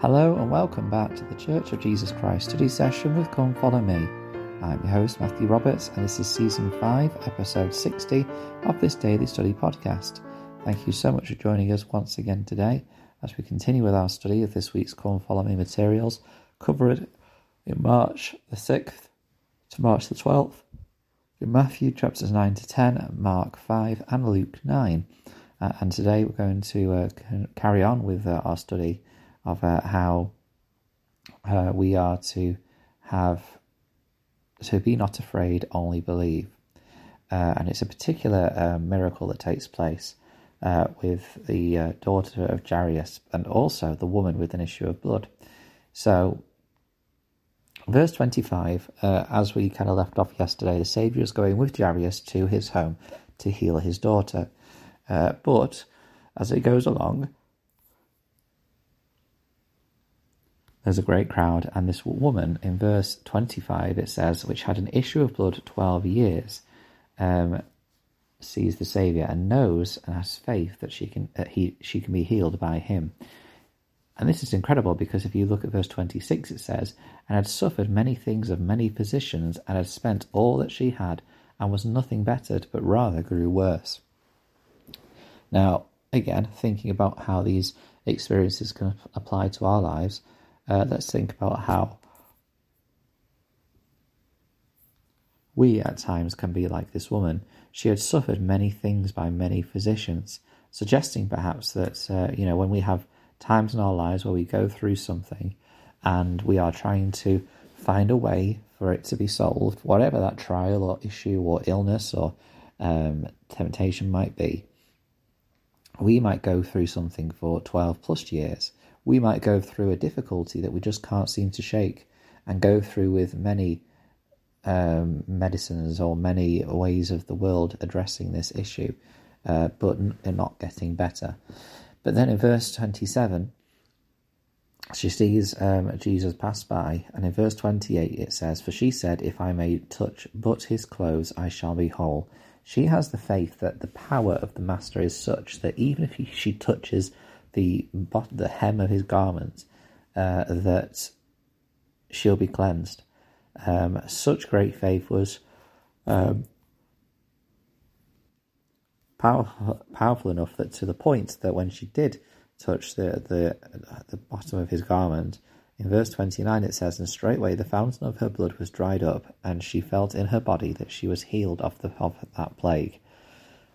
Hello and welcome back to the Church of Jesus Christ study session with Come Follow Me. I'm your host Matthew Roberts and this is season 5, episode 60 of this daily study podcast. Thank you so much for joining us once again today as we continue with our study of this week's Come Follow Me materials covered in March the 6th to March the 12th in Matthew chapters 9 to 10, Mark 5 and Luke 9. Uh, and today we're going to uh, carry on with uh, our study of uh, how uh, we are to have to be not afraid, only believe. Uh, and it's a particular uh, miracle that takes place uh, with the uh, daughter of Jairus and also the woman with an issue of blood. So, verse 25, as we kind of left off yesterday, the Saviour is going with Jairus to his home to heal his daughter. but as it goes along, there's a great crowd, and this woman in verse 25 it says, which had an issue of blood 12 years, um, sees the Saviour and knows and has faith that she can that he she can be healed by him. And this is incredible because if you look at verse 26, it says, and had suffered many things of many physicians, and had spent all that she had, and was nothing bettered, but rather grew worse. Now, again, thinking about how these experiences can apply to our lives, uh, let's think about how we at times can be like this woman. She had suffered many things by many physicians, suggesting perhaps that, uh, you know, when we have times in our lives where we go through something and we are trying to find a way for it to be solved, whatever that trial or issue or illness or um, temptation might be, we might go through something for 12 plus years we might go through a difficulty that we just can't seem to shake and go through with many um, medicines or many ways of the world addressing this issue, uh, but n- not getting better. But then in verse 27, she sees um, Jesus pass by, and in verse 28 it says, For she said, If I may touch but his clothes, I shall be whole. She has the faith that the power of the Master is such that even if he, she touches the bottom, the hem of his garment, uh, that she'll be cleansed. Um, such great faith was um, powerful, powerful enough that to the point that when she did touch the the the bottom of his garment, in verse twenty nine it says, "And straightway the fountain of her blood was dried up, and she felt in her body that she was healed of the of that plague."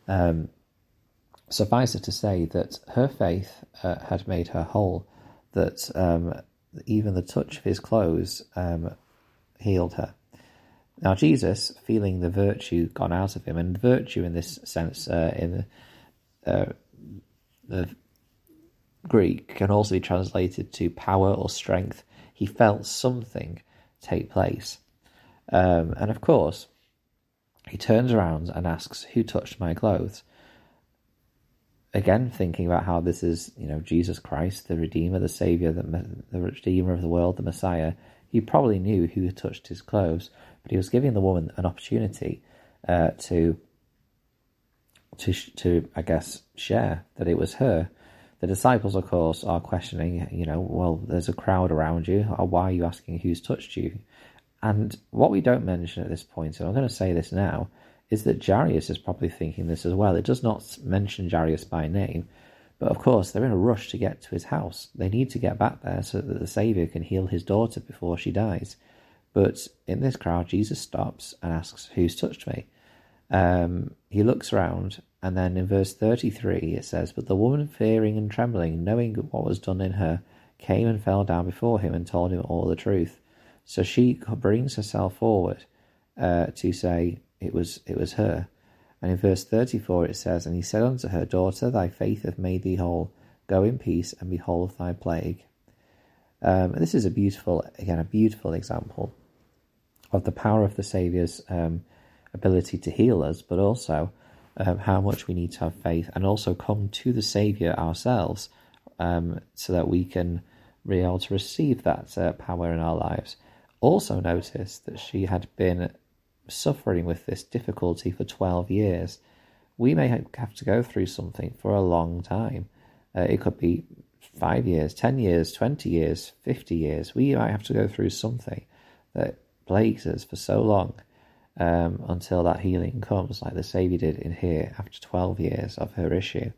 Um, suffice it to say that her faith uh, had made her whole, that um, even the touch of his clothes um, healed her. Now, Jesus, feeling the virtue gone out of him, and virtue in this sense, uh, in the, uh, the Greek, can also be translated to power or strength. He felt something take place. Um, and of course, he turns around and asks, Who touched my clothes? Again thinking about how this is, you know, Jesus Christ, the Redeemer, the Savior, the, the Redeemer of the world, the Messiah. He probably knew who had touched his clothes, but he was giving the woman an opportunity uh, to, to, to I guess, share that it was her. The disciples, of course, are questioning, you know, well, there's a crowd around you. Why are you asking who's touched you? And what we don't mention at this point, and I'm going to say this now, is that Jairus is probably thinking this as well. It does not mention Jairus by name, but of course they're in a rush to get to his house. They need to get back there so that the Saviour can heal his daughter before she dies. But in this crowd, Jesus stops and asks, Who's touched me? Um, he looks around, and then in verse 33 it says, But the woman, fearing and trembling, knowing what was done in her, came and fell down before him and told him all the truth. So she brings herself forward uh, to say, it was it was her. And in verse 34 it says, And he said unto her, Daughter, thy faith hath made thee whole. Go in peace and be whole of thy plague. Um, this is a beautiful, again, a beautiful example of the power of the Saviour's um, ability to heal us, but also um, how much we need to have faith and also come to the Saviour ourselves um, so that we can be able to receive that uh, power in our lives. Also, notice that she had been suffering with this difficulty for 12 years, we may have to go through something for a long time. Uh, it could be five years, 10 years, 20 years, 50 years. We might have to go through something that plagues us for so long um, until that healing comes, like the Saviour did in here after 12 years of her issue.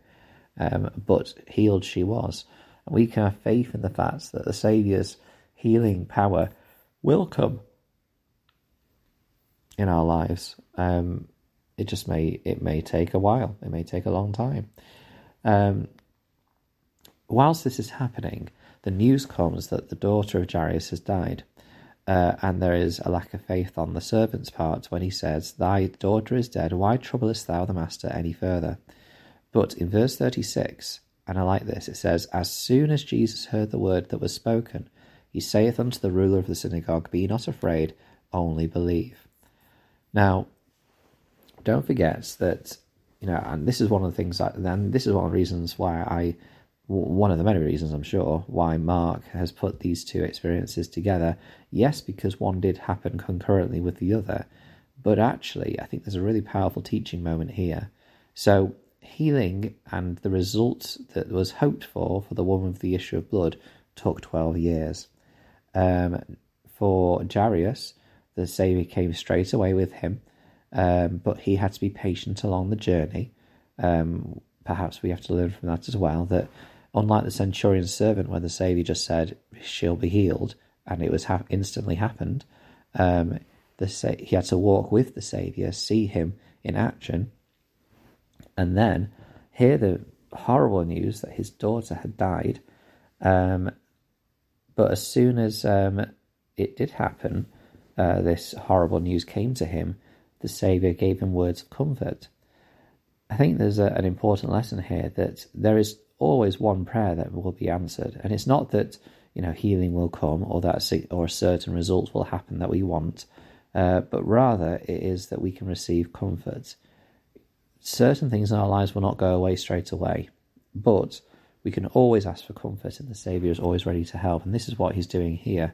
Um, but healed she was. And we can have faith in the fact that the Saviour's healing power will come in our lives. Um, it just may it may take a while. It may take a long time. Um, whilst this is happening, the news comes that the daughter of Jairus has died. Uh, and there is a lack of faith on the servant's part when he says, Thy daughter is dead, why troublest thou the master any further? But in verse 36, and I like this, it says, As soon as Jesus heard the word that was spoken, he saith unto the ruler of the synagogue, Be not afraid, only believe. Now, don't forget that, you know, and this is one of the things that, then this is one of the reasons why I one of the many reasons I'm sure why Mark has put these two experiences together. Yes, because one did happen concurrently with the other, but actually, I think there's a really powerful teaching moment here. So, healing and the result that was hoped for for the woman with the issue of blood took 12 years. Um, for Jairus, the Saviour came straight away with him, um, but he had to be patient along the journey. Um, perhaps we have to learn from that as well that Unlike the centurion's servant, where the Saviour just said, She'll be healed, and it was ha- instantly happened, um, the sa- he had to walk with the Saviour, see him in action, and then hear the horrible news that his daughter had died. Um, but as soon as um, it did happen, uh, this horrible news came to him, the Saviour gave him words of comfort. I think there's a, an important lesson here that there is always one prayer that will be answered. And it's not that you know healing will come or that or a certain results will happen that we want, uh, but rather it is that we can receive comfort. Certain things in our lives will not go away straight away, but we can always ask for comfort, and the Saviour is always ready to help. And this is what he's doing here.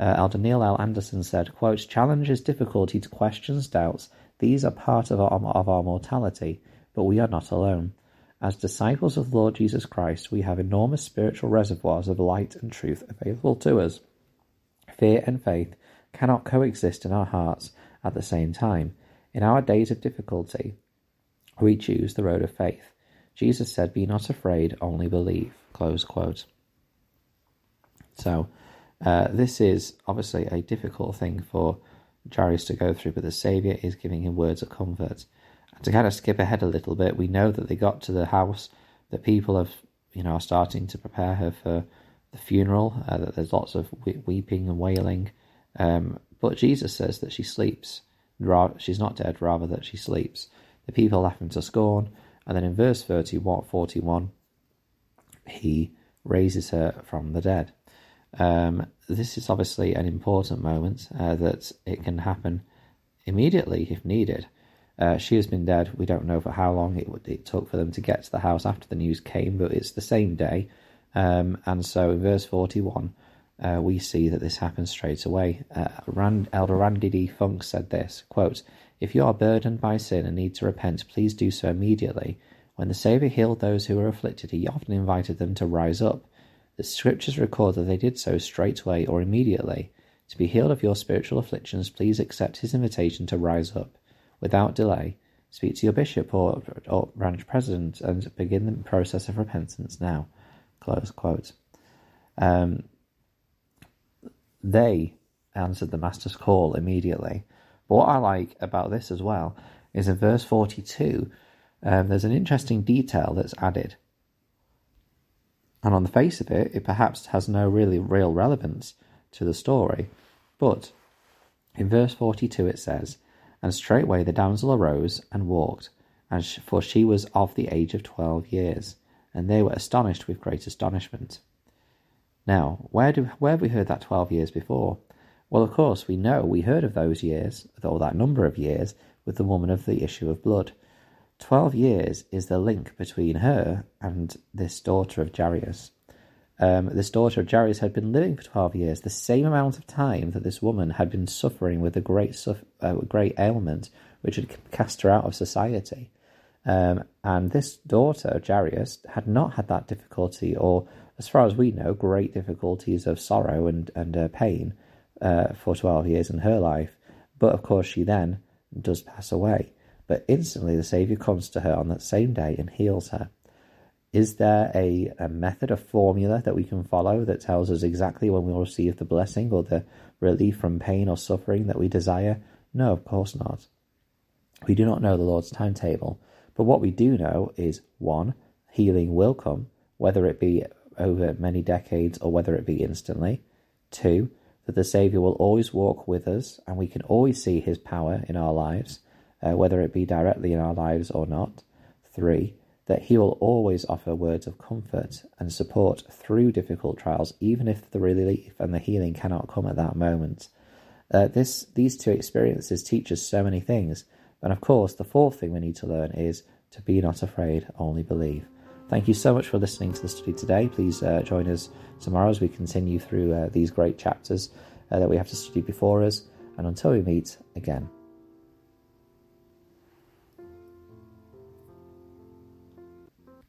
Uh, Elder Neil L. Andersen said, quote, Challenges, difficulties, questions, doubts, these are part of our, of our mortality, but we are not alone. As disciples of the Lord Jesus Christ, we have enormous spiritual reservoirs of light and truth available to us. Fear and faith cannot coexist in our hearts at the same time. In our days of difficulty, we choose the road of faith. Jesus said, Be not afraid, only believe. Close quote. So, uh, this is obviously a difficult thing for Jairus to go through, but the Saviour is giving him words of comfort And to kind of skip ahead a little bit, we know that they got to the house, that people have, you know, are starting to prepare her for the funeral, uh, that there's lots of weeping and wailing. Um, but Jesus says that she sleeps. She's not dead, rather that she sleeps. The people laugh him to scorn. And then in verse 31, 41, he raises her from the dead. Um, this is obviously an important moment uh, that it can happen immediately if needed. Uh, she has been dead. We don't know for how long it, it took for them to get to the house after the news came, but it's the same day. Um, and so in verse 41, uh, we see that this happens straight away. Uh, Rand, Elder Randy D. Funk said this quote, If you are burdened by sin and need to repent, please do so immediately. When the Saviour healed those who were afflicted, he often invited them to rise up. The scriptures record that they did so straightway or immediately. To be healed of your spiritual afflictions, please accept his invitation to rise up without delay, speak to your bishop or, or branch president and begin the process of repentance now. Close quote. Um, they answered the master's call immediately. But what I like about this as well is in verse 42, um, there's an interesting detail that's added. And on the face of it, it perhaps has no really real relevance to the story. But in verse 42, it says, and straightway the damsel arose and walked, and for she was of the age of twelve years, and they were astonished with great astonishment. Now, where do where have we heard that twelve years before? Well, of course, we know we heard of those years, or that number of years, with the woman of the issue of blood. Twelve years is the link between her and this daughter of Jairus. Um, this daughter of Jairus had been living for 12 years, the same amount of time that this woman had been suffering with a great, uh, great ailment which had cast her out of society. Um, and this daughter of Jairus had not had that difficulty or as far as we know, great difficulties of sorrow and, and uh, pain uh, for 12 years in her life. But of course, she then does pass away. But instantly, the Saviour comes to her on that same day and heals her. Is there a, a method, a formula that we can follow that tells us exactly when we'll receive the blessing or the relief from pain or suffering that we desire? No, of course not. We do not know the Lord's timetable, but what we do know is one, healing will come, whether it be over many decades or whether it be instantly. Two, that the Saviour will always walk with us and we can always see his power in our lives, uh, whether it be directly in our lives or not. Three, that he will always offer words of comfort and support through difficult trials, even if the relief and the healing cannot come at that moment. Uh, this, these two experiences teach us so many things. And of course, the fourth thing we need to learn is to be not afraid, only believe. Thank you so much for listening to the study today. Please uh, join us tomorrow as we continue through uh, these great chapters uh, that we have to study before us. And until we meet again.